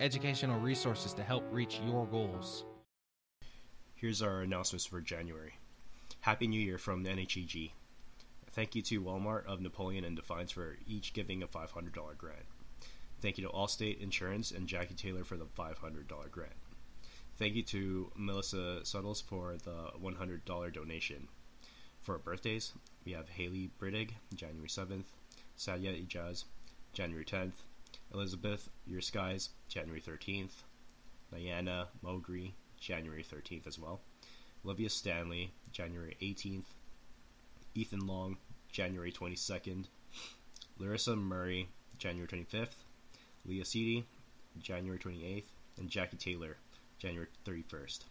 educational resources to help reach your goals. Here's our announcements for January. Happy New Year from the NHEG. Thank you to Walmart of Napoleon and Defiance for each giving a $500 grant. Thank you to Allstate Insurance and Jackie Taylor for the $500 grant. Thank you to Melissa Suttles for the $100 donation. For birthdays, we have Haley Brittig, January 7th, Sadia Ijaz, January 10th, Elizabeth Your Skies, January 13th. Diana Mowgri, January 13th as well. Olivia Stanley, January 18th. Ethan Long, January 22nd. Larissa Murray, January 25th. Leah Seedy, January 28th. And Jackie Taylor, January 31st.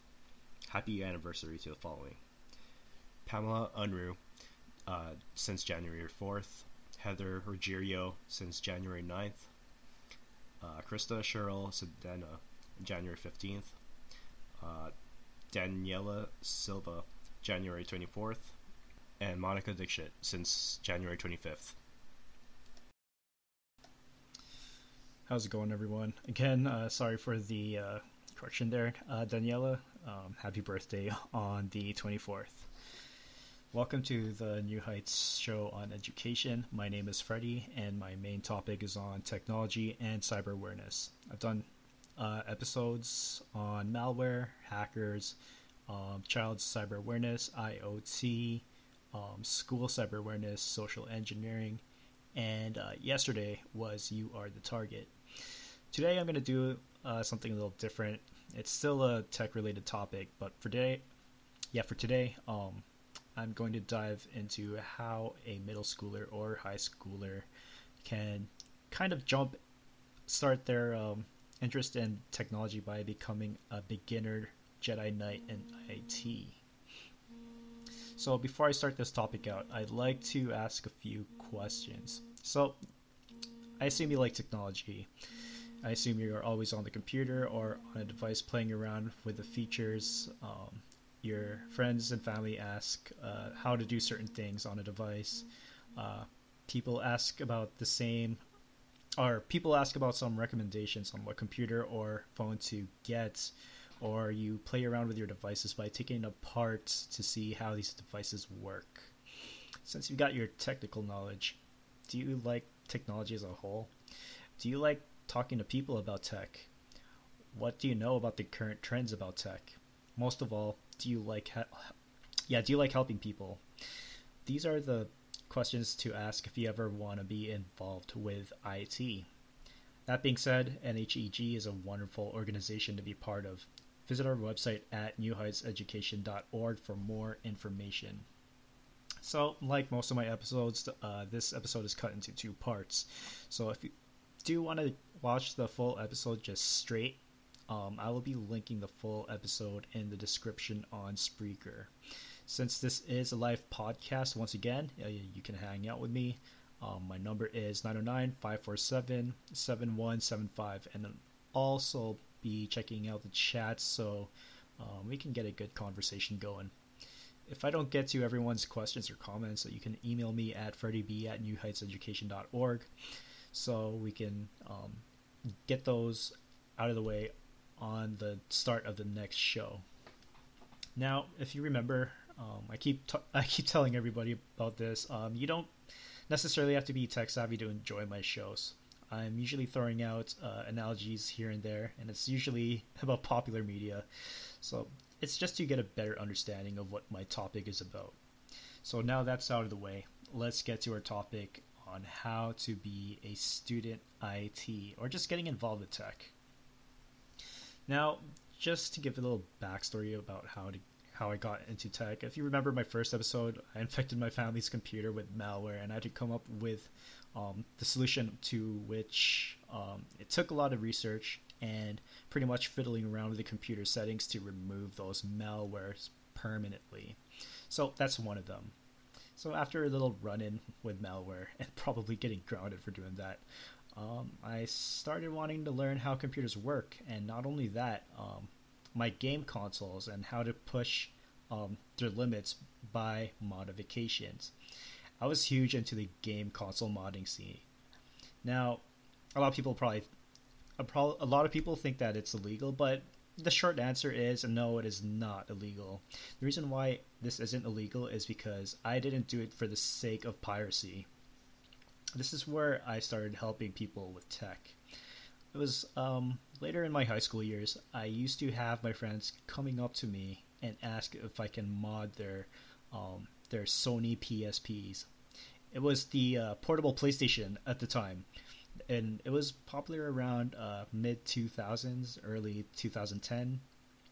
Happy anniversary to the following Pamela Unruh, uh, since January 4th. Heather Ruggiero, since January 9th uh, Krista Cheryl Sedena, January 15th, uh, Daniela Silva, January 24th, and Monica Dixit since January 25th. How's it going, everyone? Again, uh, sorry for the uh, correction there. Uh, Daniela, um, happy birthday on the 24th. Welcome to the New Heights show on education. My name is Freddie, and my main topic is on technology and cyber awareness. I've done uh, episodes on malware, hackers, um, child cyber awareness, IoT, um, school cyber awareness, social engineering, and uh, yesterday was You Are the Target. Today I'm going to do uh, something a little different. It's still a tech related topic, but for today, yeah, for today, um, I'm going to dive into how a middle schooler or high schooler can kind of jump, start their um, interest in technology by becoming a beginner Jedi Knight in IT. So, before I start this topic out, I'd like to ask a few questions. So, I assume you like technology. I assume you're always on the computer or on a device playing around with the features um, your friends and family ask uh, how to do certain things on a device. Uh, people ask about the same, or people ask about some recommendations on what computer or phone to get, or you play around with your devices by taking apart to see how these devices work. Since you've got your technical knowledge, do you like technology as a whole? Do you like talking to people about tech? What do you know about the current trends about tech? Most of all, do you like yeah do you like helping people? These are the questions to ask if you ever want to be involved with IT that being said NHEG is a wonderful organization to be part of. Visit our website at newheightseducation.org for more information. So like most of my episodes uh, this episode is cut into two parts. So if you do want to watch the full episode just straight um, I will be linking the full episode in the description on Spreaker. Since this is a live podcast, once again, you can hang out with me. Um, my number is 909 547 7175, and also be checking out the chat so um, we can get a good conversation going. If I don't get to everyone's questions or comments, you can email me at freddyb at newheightseducation.org so we can um, get those out of the way on the start of the next show. Now, if you remember, um, I keep t- I keep telling everybody about this. Um, you don't necessarily have to be tech savvy to enjoy my shows. I'm usually throwing out uh, analogies here and there, and it's usually about popular media. So it's just to get a better understanding of what my topic is about. So now that's out of the way, let's get to our topic on how to be a student IT or just getting involved with tech. Now, just to give a little backstory about how to how I got into tech. If you remember my first episode, I infected my family's computer with malware, and I had to come up with um, the solution to which um, it took a lot of research and pretty much fiddling around with the computer settings to remove those malwares permanently. So that's one of them. So after a little run in with malware and probably getting grounded for doing that, um, I started wanting to learn how computers work, and not only that, um, my game consoles and how to push um, their limits by modifications. I was huge into the game console modding scene. Now, a lot of people probably, a, pro- a lot of people think that it's illegal, but the short answer is no, it is not illegal. The reason why this isn't illegal is because I didn't do it for the sake of piracy. This is where I started helping people with tech. It was um, later in my high school years. I used to have my friends coming up to me and ask if I can mod their um, their Sony PSPs. It was the uh, portable PlayStation at the time, and it was popular around uh, mid 2000s, early 2010,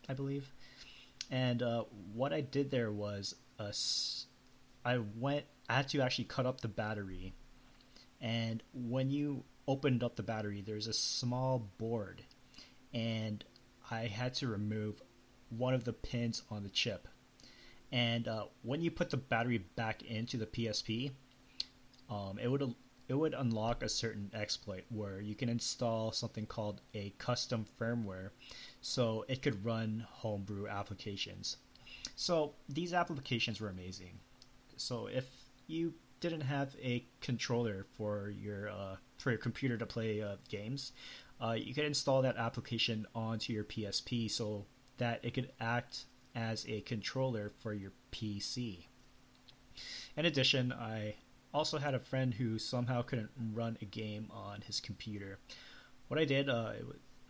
I believe. And uh, what I did there was uh, I went, I had to actually cut up the battery, and when you opened up the battery, there's a small board, and I had to remove one of the pins on the chip. And uh, when you put the battery back into the PSP, um, it would it would unlock a certain exploit where you can install something called a custom firmware so it could run homebrew applications. So these applications were amazing. So if you didn't have a controller for your uh, for your computer to play uh, games, uh, you could install that application onto your PSP so that it could act as a controller for your PC. In addition, I also had a friend who somehow couldn't run a game on his computer. What I did, uh,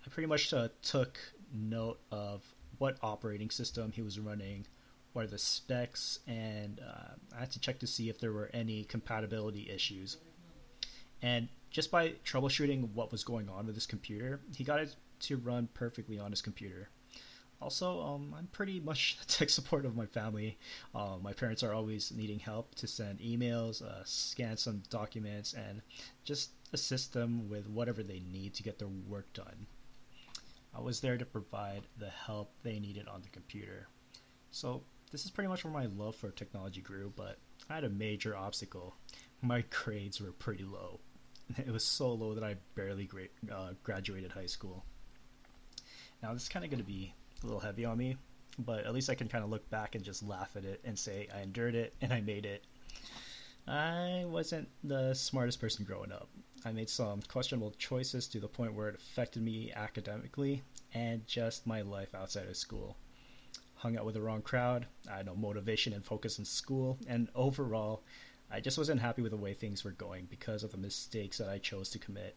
I pretty much uh, took note of what operating system he was running, what are the specs, and uh, I had to check to see if there were any compatibility issues. And just by troubleshooting what was going on with his computer, he got it to run perfectly on his computer. Also, um, I'm pretty much the tech support of my family. Uh, my parents are always needing help to send emails, uh, scan some documents, and just assist them with whatever they need to get their work done. I was there to provide the help they needed on the computer. So, this is pretty much where my love for technology grew, but I had a major obstacle. My grades were pretty low. It was so low that I barely gra- uh, graduated high school. Now, this is kind of going to be a little heavy on me, but at least I can kind of look back and just laugh at it and say I endured it and I made it. I wasn't the smartest person growing up. I made some questionable choices to the point where it affected me academically and just my life outside of school. Hung out with the wrong crowd, I had no motivation and focus in school, and overall, I just wasn't happy with the way things were going because of the mistakes that I chose to commit.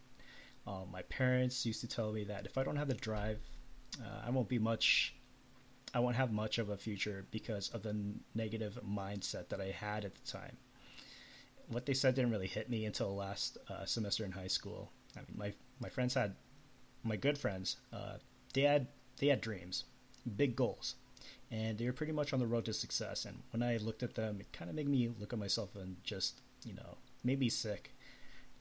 Um, my parents used to tell me that if I don't have the drive uh, I won't be much. I won't have much of a future because of the negative mindset that I had at the time. What they said didn't really hit me until last uh, semester in high school. I mean, my my friends had my good friends. Uh, they had they had dreams, big goals, and they were pretty much on the road to success. And when I looked at them, it kind of made me look at myself and just you know made me sick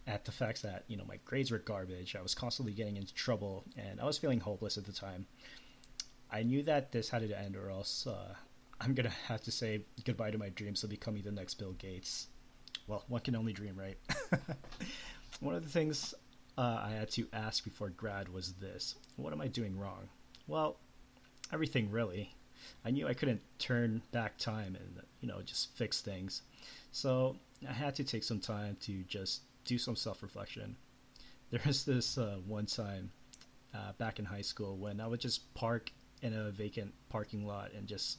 at the fact that you know my grades were garbage. I was constantly getting into trouble, and I was feeling hopeless at the time. I knew that this had to end, or else uh, I'm gonna have to say goodbye to my dreams of becoming the next Bill Gates. Well, one can only dream, right? one of the things uh, I had to ask before grad was this: What am I doing wrong? Well, everything really. I knew I couldn't turn back time and you know just fix things, so I had to take some time to just do some self reflection. There was this uh, one time uh, back in high school when I would just park in a vacant parking lot and just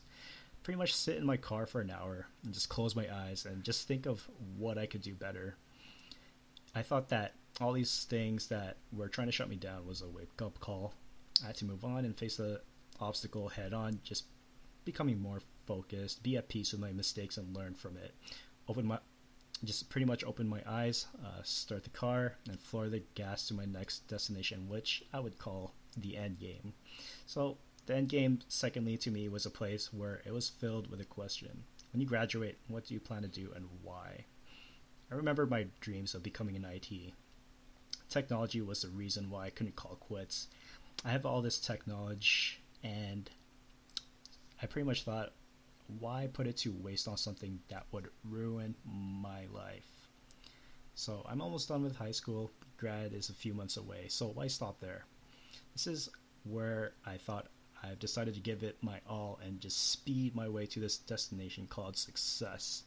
pretty much sit in my car for an hour and just close my eyes and just think of what I could do better. I thought that all these things that were trying to shut me down was a wake up call. I had to move on and face the obstacle head on, just becoming more focused, be at peace with my mistakes, and learn from it. Open my just pretty much open my eyes, uh, start the car, and floor the gas to my next destination, which I would call the end game. So, the end game, secondly, to me, was a place where it was filled with a question When you graduate, what do you plan to do and why? I remember my dreams of becoming an IT. Technology was the reason why I couldn't call quits. I have all this tech knowledge, and I pretty much thought, why put it to waste on something that would ruin my life? So I'm almost done with high school. Grad is a few months away, so why stop there? This is where I thought I've decided to give it my all and just speed my way to this destination called success.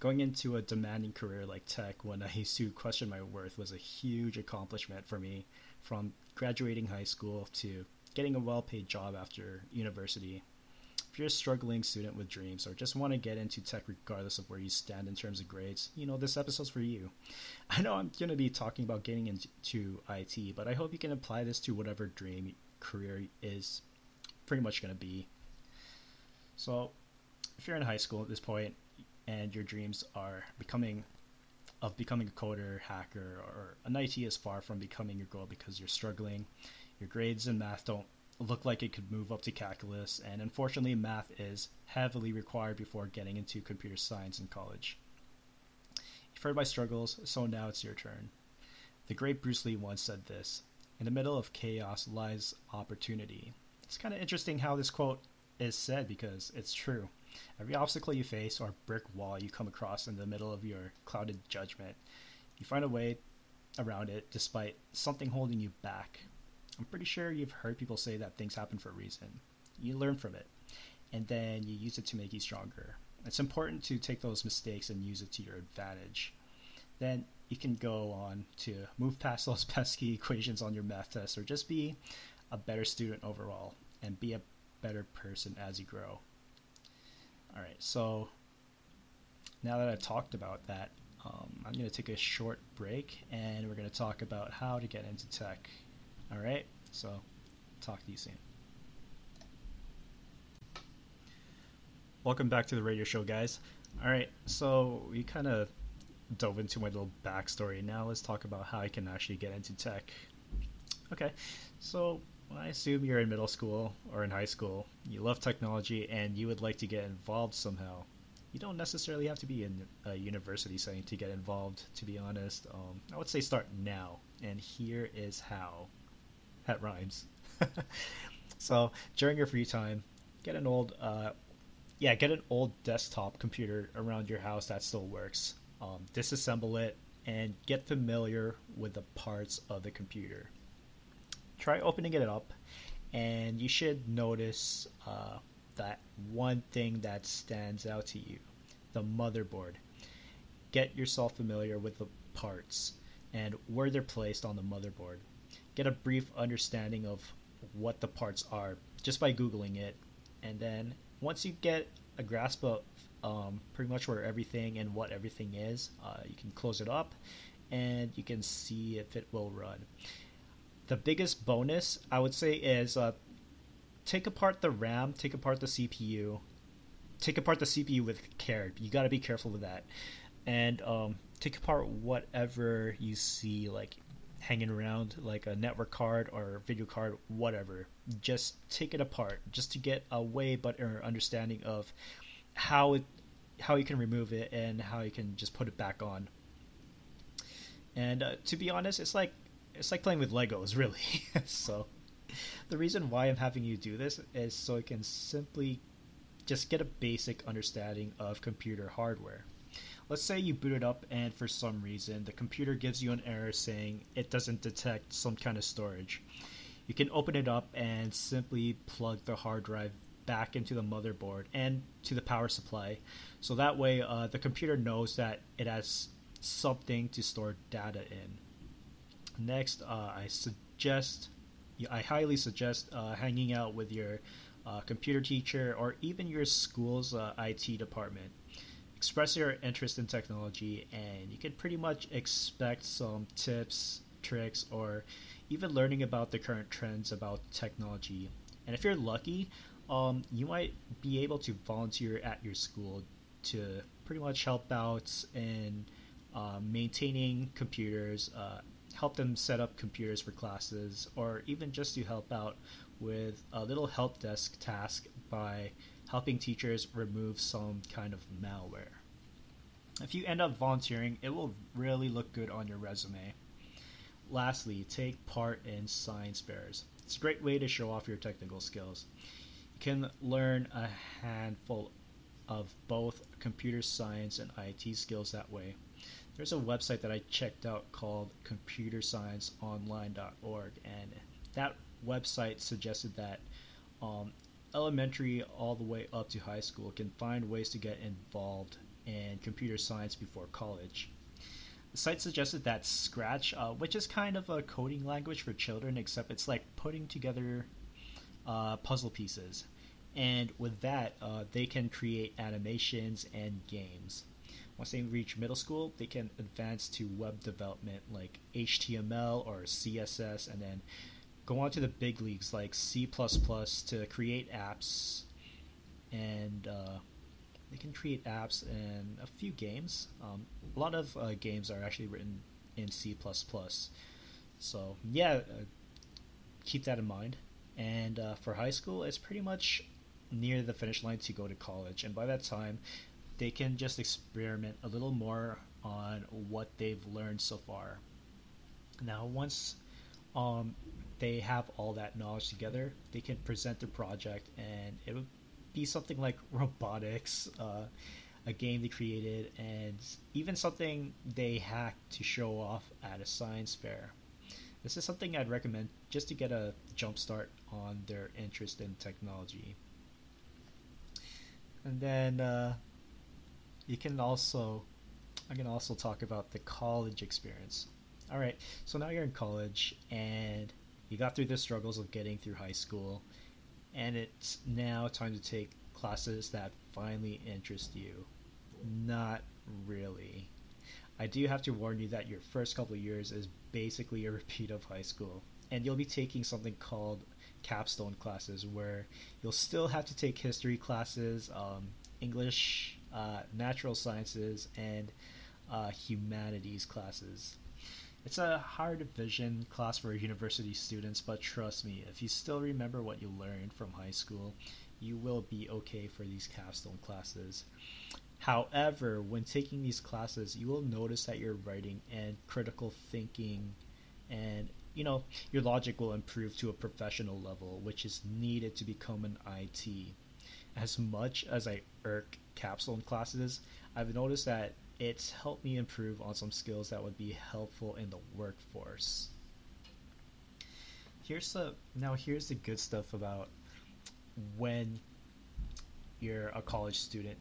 Going into a demanding career like tech when I used to question my worth was a huge accomplishment for me from graduating high school to getting a well paid job after university. If you're a struggling student with dreams or just want to get into tech regardless of where you stand in terms of grades, you know, this episode's for you. I know I'm going to be talking about getting into IT, but I hope you can apply this to whatever dream career is pretty much going to be. So, if you're in high school at this point and your dreams are becoming of becoming a coder, hacker, or an IT is far from becoming your goal because you're struggling, your grades in math don't look like it could move up to calculus, and unfortunately, math is heavily required before getting into computer science in college. You've heard my struggles, so now it's your turn. The great Bruce Lee once said this In the middle of chaos lies opportunity. It's kind of interesting how this quote is said because it's true. Every obstacle you face or brick wall you come across in the middle of your clouded judgment, you find a way around it despite something holding you back. I'm pretty sure you've heard people say that things happen for a reason. You learn from it, and then you use it to make you stronger. It's important to take those mistakes and use it to your advantage. Then you can go on to move past those pesky equations on your math test or just be a better student overall and be a better person as you grow. All right, so now that I've talked about that, um, I'm going to take a short break and we're going to talk about how to get into tech. All right, so talk to you soon. Welcome back to the radio show, guys. All right, so we kind of dove into my little backstory. Now let's talk about how I can actually get into tech. Okay, so I assume you're in middle school or in high school. You love technology and you would like to get involved somehow. You don't necessarily have to be in a university setting to get involved, to be honest. Um, I would say start now, and here is how. That rhymes. so during your free time, get an old, uh, yeah, get an old desktop computer around your house that still works. Um, disassemble it and get familiar with the parts of the computer try opening it up, and you should notice uh, that one thing that stands out to you the motherboard. Get yourself familiar with the parts and where they're placed on the motherboard. Get a brief understanding of what the parts are just by Googling it. And then once you get a grasp of um, pretty much where everything and what everything is, uh, you can close it up and you can see if it will run the biggest bonus I would say is uh, take apart the RAM, take apart the CPU, take apart the CPU with care. You got to be careful with that, and um, take apart whatever you see like hanging around, like a network card or video card, whatever. Just take it apart, just to get a way better understanding of how it, how you can remove it and how you can just put it back on. And uh, to be honest, it's like it's like playing with Legos, really. so, the reason why I'm having you do this is so I can simply just get a basic understanding of computer hardware. Let's say you boot it up and for some reason the computer gives you an error saying it doesn't detect some kind of storage. You can open it up and simply plug the hard drive back into the motherboard and to the power supply. So that way uh, the computer knows that it has something to store data in. Next, uh, I suggest, I highly suggest uh, hanging out with your uh, computer teacher or even your school's uh, IT department. Express your interest in technology, and you can pretty much expect some tips, tricks, or even learning about the current trends about technology. And if you're lucky, um, you might be able to volunteer at your school to pretty much help out in uh, maintaining computers, uh, help them set up computers for classes, or even just to help out with a little help desk task by helping teachers remove some kind of malware. If you end up volunteering, it will really look good on your resume. Lastly, take part in science fairs. It's a great way to show off your technical skills. You can learn a handful of both computer science and IT skills that way. There's a website that I checked out called computerscienceonline.org, and that website suggested that um, elementary all the way up to high school can find ways to get involved in computer science before college. The site suggested that Scratch, uh, which is kind of a coding language for children, except it's like putting together uh, puzzle pieces. And with that, uh, they can create animations and games. Once they reach middle school, they can advance to web development like HTML or CSS, and then go on to the big leagues like C++ to create apps, and uh, they can create apps and a few games. Um, a lot of uh, games are actually written in C++. So yeah, uh, keep that in mind. And uh, for high school, it's pretty much near the finish line to go to college, and by that time, they can just experiment a little more on what they've learned so far. Now, once um, they have all that knowledge together, they can present their project, and it would be something like robotics, uh, a game they created, and even something they hacked to show off at a science fair. This is something I'd recommend just to get a jump start on their interest in technology. And then uh, you can also, I can also talk about the college experience. All right, so now you're in college and you got through the struggles of getting through high school, and it's now time to take classes that finally interest you. Not really. I do have to warn you that your first couple years is basically a repeat of high school, and you'll be taking something called capstone classes where you'll still have to take history classes, um, English, uh, natural sciences, and uh, humanities classes. It's a hard division class for university students, but trust me, if you still remember what you learned from high school, you will be okay for these capstone classes. However, when taking these classes, you will notice that your writing and critical thinking and you know, your logic will improve to a professional level, which is needed to become an IT. As much as I irk capstone classes, I've noticed that it's helped me improve on some skills that would be helpful in the workforce. Here's the now here's the good stuff about when you're a college student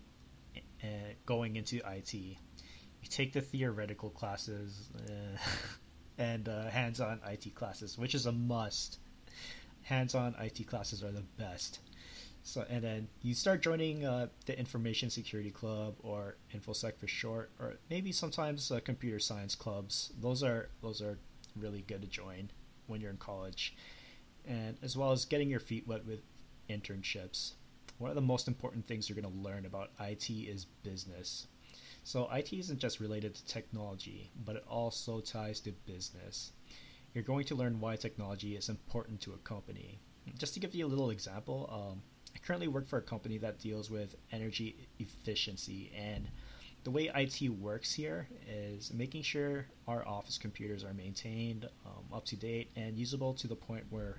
uh, going into IT. You take the theoretical classes. Uh, and uh, hands-on IT classes, which is a must. Hands-on IT classes are the best. So and then you start joining uh, the Information Security Club or InfoSec for short, or maybe sometimes uh, computer science clubs. Those are those are really good to join when you're in college, and as well as getting your feet wet with internships. One of the most important things you're going to learn about IT is business. So IT isn't just related to technology, but it also ties to business. You're going to learn why technology is important to a company. Just to give you a little example, um, I currently work for a company that deals with energy efficiency, and the way IT works here is making sure our office computers are maintained, um, up to date, and usable to the point where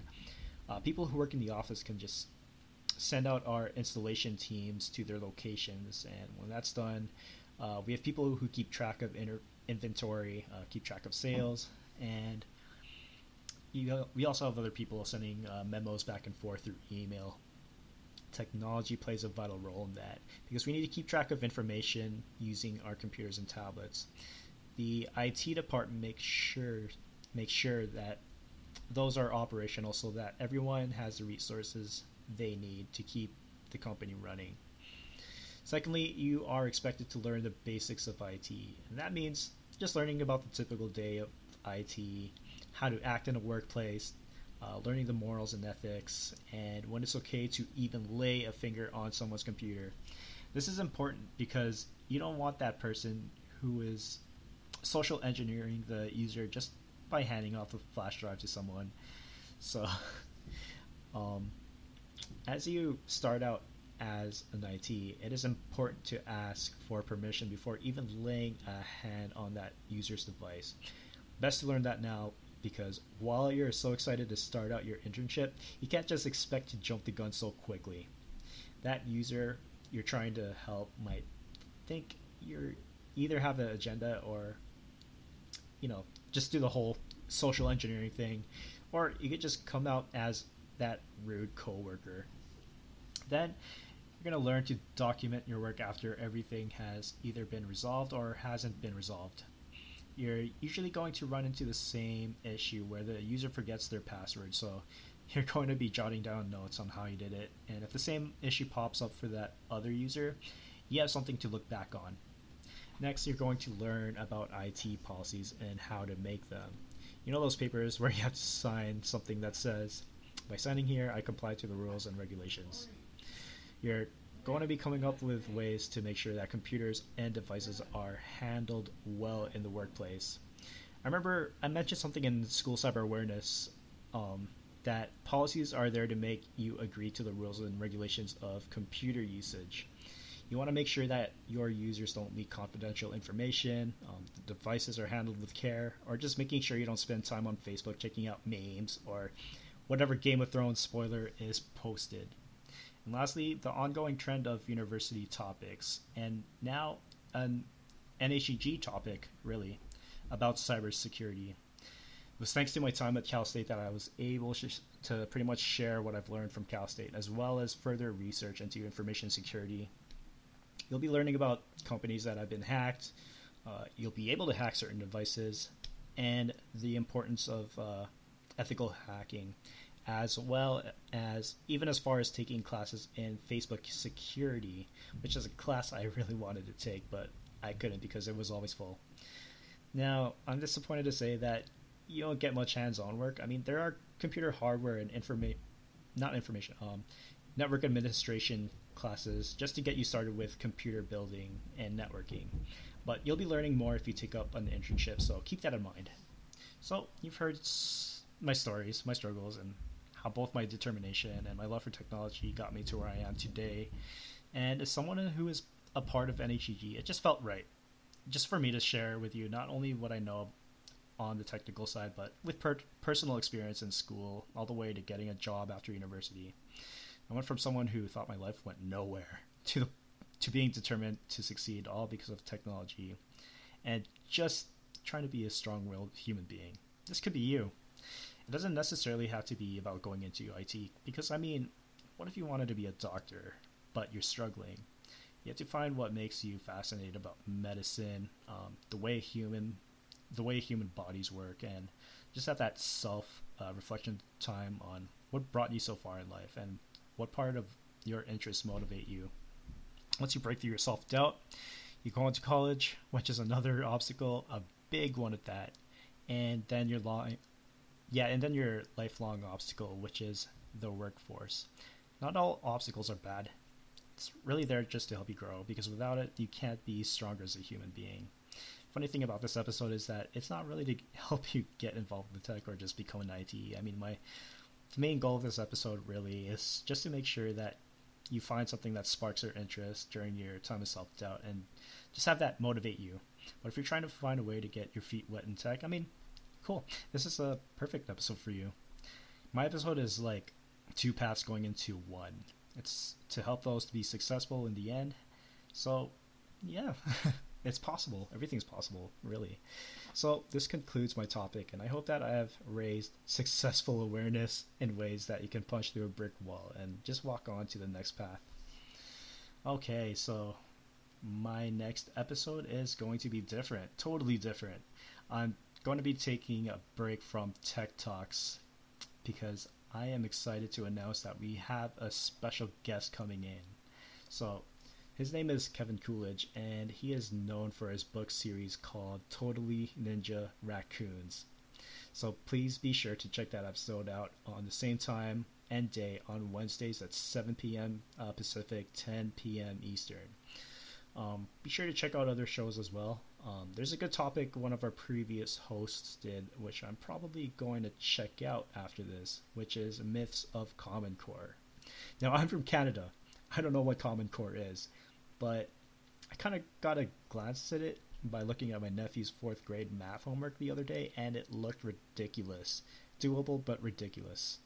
uh, people who work in the office can just send out our installation teams to their locations, and when that's done, uh, we have people who keep track of inter- inventory, uh, keep track of sales, and you we also have other people sending uh, memos back and forth through email. Technology plays a vital role in that because we need to keep track of information using our computers and tablets. The IT department makes sure makes sure that those are operational so that everyone has the resources they need to keep the company running. Secondly, you are expected to learn the basics of IT, and that means just learning about the typical day of IT, how to act in a workplace, uh, learning the morals and ethics, and when it's okay to even lay a finger on someone's computer. This is important because you don't want that person who is social engineering the user just by handing off a flash drive to someone. So, um, as you start out as an IT, it is important to ask for permission before even laying a hand on that user's device. Best to learn that now because while you're so excited to start out your internship, you can't just expect to jump the gun so quickly. That user you're trying to help might think you're either have an agenda or you know just do the whole social engineering thing or you could just come out as that rude coworker then you're going to learn to document your work after everything has either been resolved or hasn't been resolved you're usually going to run into the same issue where the user forgets their password so you're going to be jotting down notes on how you did it and if the same issue pops up for that other user you have something to look back on Next, you're going to learn about IT policies and how to make them. You know those papers where you have to sign something that says, by signing here, I comply to the rules and regulations. You're going to be coming up with ways to make sure that computers and devices are handled well in the workplace. I remember I mentioned something in school cyber awareness um, that policies are there to make you agree to the rules and regulations of computer usage. You want to make sure that your users don't leak confidential information, um, devices are handled with care, or just making sure you don't spend time on Facebook checking out memes or whatever Game of Thrones spoiler is posted. And lastly, the ongoing trend of university topics, and now an NHEG topic, really, about cybersecurity. It was thanks to my time at Cal State that I was able to pretty much share what I've learned from Cal State, as well as further research into information security You'll be learning about companies that have been hacked. Uh, you'll be able to hack certain devices, and the importance of uh, ethical hacking, as well as even as far as taking classes in Facebook security, which is a class I really wanted to take, but I couldn't because it was always full. Now, I'm disappointed to say that you don't get much hands-on work. I mean, there are computer hardware and information, not information, um, network administration classes just to get you started with computer building and networking. But you'll be learning more if you take up an internship, so keep that in mind. So, you've heard my stories, my struggles, and how both my determination and my love for technology got me to where I am today. And as someone who is a part of NHEG, it just felt right. Just for me to share with you not only what I know on the technical side, but with per- personal experience in school, all the way to getting a job after university. I went from someone who thought my life went nowhere to the, to being determined to succeed, all because of technology, and just trying to be a strong-willed human being. This could be you. It doesn't necessarily have to be about going into IT, because I mean, what if you wanted to be a doctor, but you're struggling? You have to find what makes you fascinated about medicine, um, the way human, the way human bodies work, and just have that self uh, reflection time on what brought you so far in life and what part of your interests motivate you? Once you break through your self doubt, you go into college, which is another obstacle, a big one at that. And then your long, yeah, and then your lifelong obstacle, which is the workforce. Not all obstacles are bad. It's really there just to help you grow because without it, you can't be stronger as a human being. Funny thing about this episode is that it's not really to help you get involved with tech or just become an IT. I mean, my the main goal of this episode really is just to make sure that you find something that sparks your interest during your time of self doubt and just have that motivate you. But if you're trying to find a way to get your feet wet in tech, I mean, cool. This is a perfect episode for you. My episode is like two paths going into one. It's to help those to be successful in the end. So, yeah, it's possible. Everything's possible, really. So, this concludes my topic, and I hope that I have raised successful awareness in ways that you can punch through a brick wall and just walk on to the next path. Okay, so my next episode is going to be different, totally different. I'm going to be taking a break from Tech Talks because I am excited to announce that we have a special guest coming in. So, his name is Kevin Coolidge, and he is known for his book series called Totally Ninja Raccoons. So please be sure to check that episode out on the same time and day on Wednesdays at 7 p.m. Uh, Pacific, 10 p.m. Eastern. Um, be sure to check out other shows as well. Um, there's a good topic one of our previous hosts did, which I'm probably going to check out after this, which is Myths of Common Core. Now, I'm from Canada. I don't know what Common Core is, but I kind of got a glance at it by looking at my nephew's fourth grade math homework the other day, and it looked ridiculous. Doable, but ridiculous.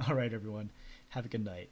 All right, everyone. Have a good night.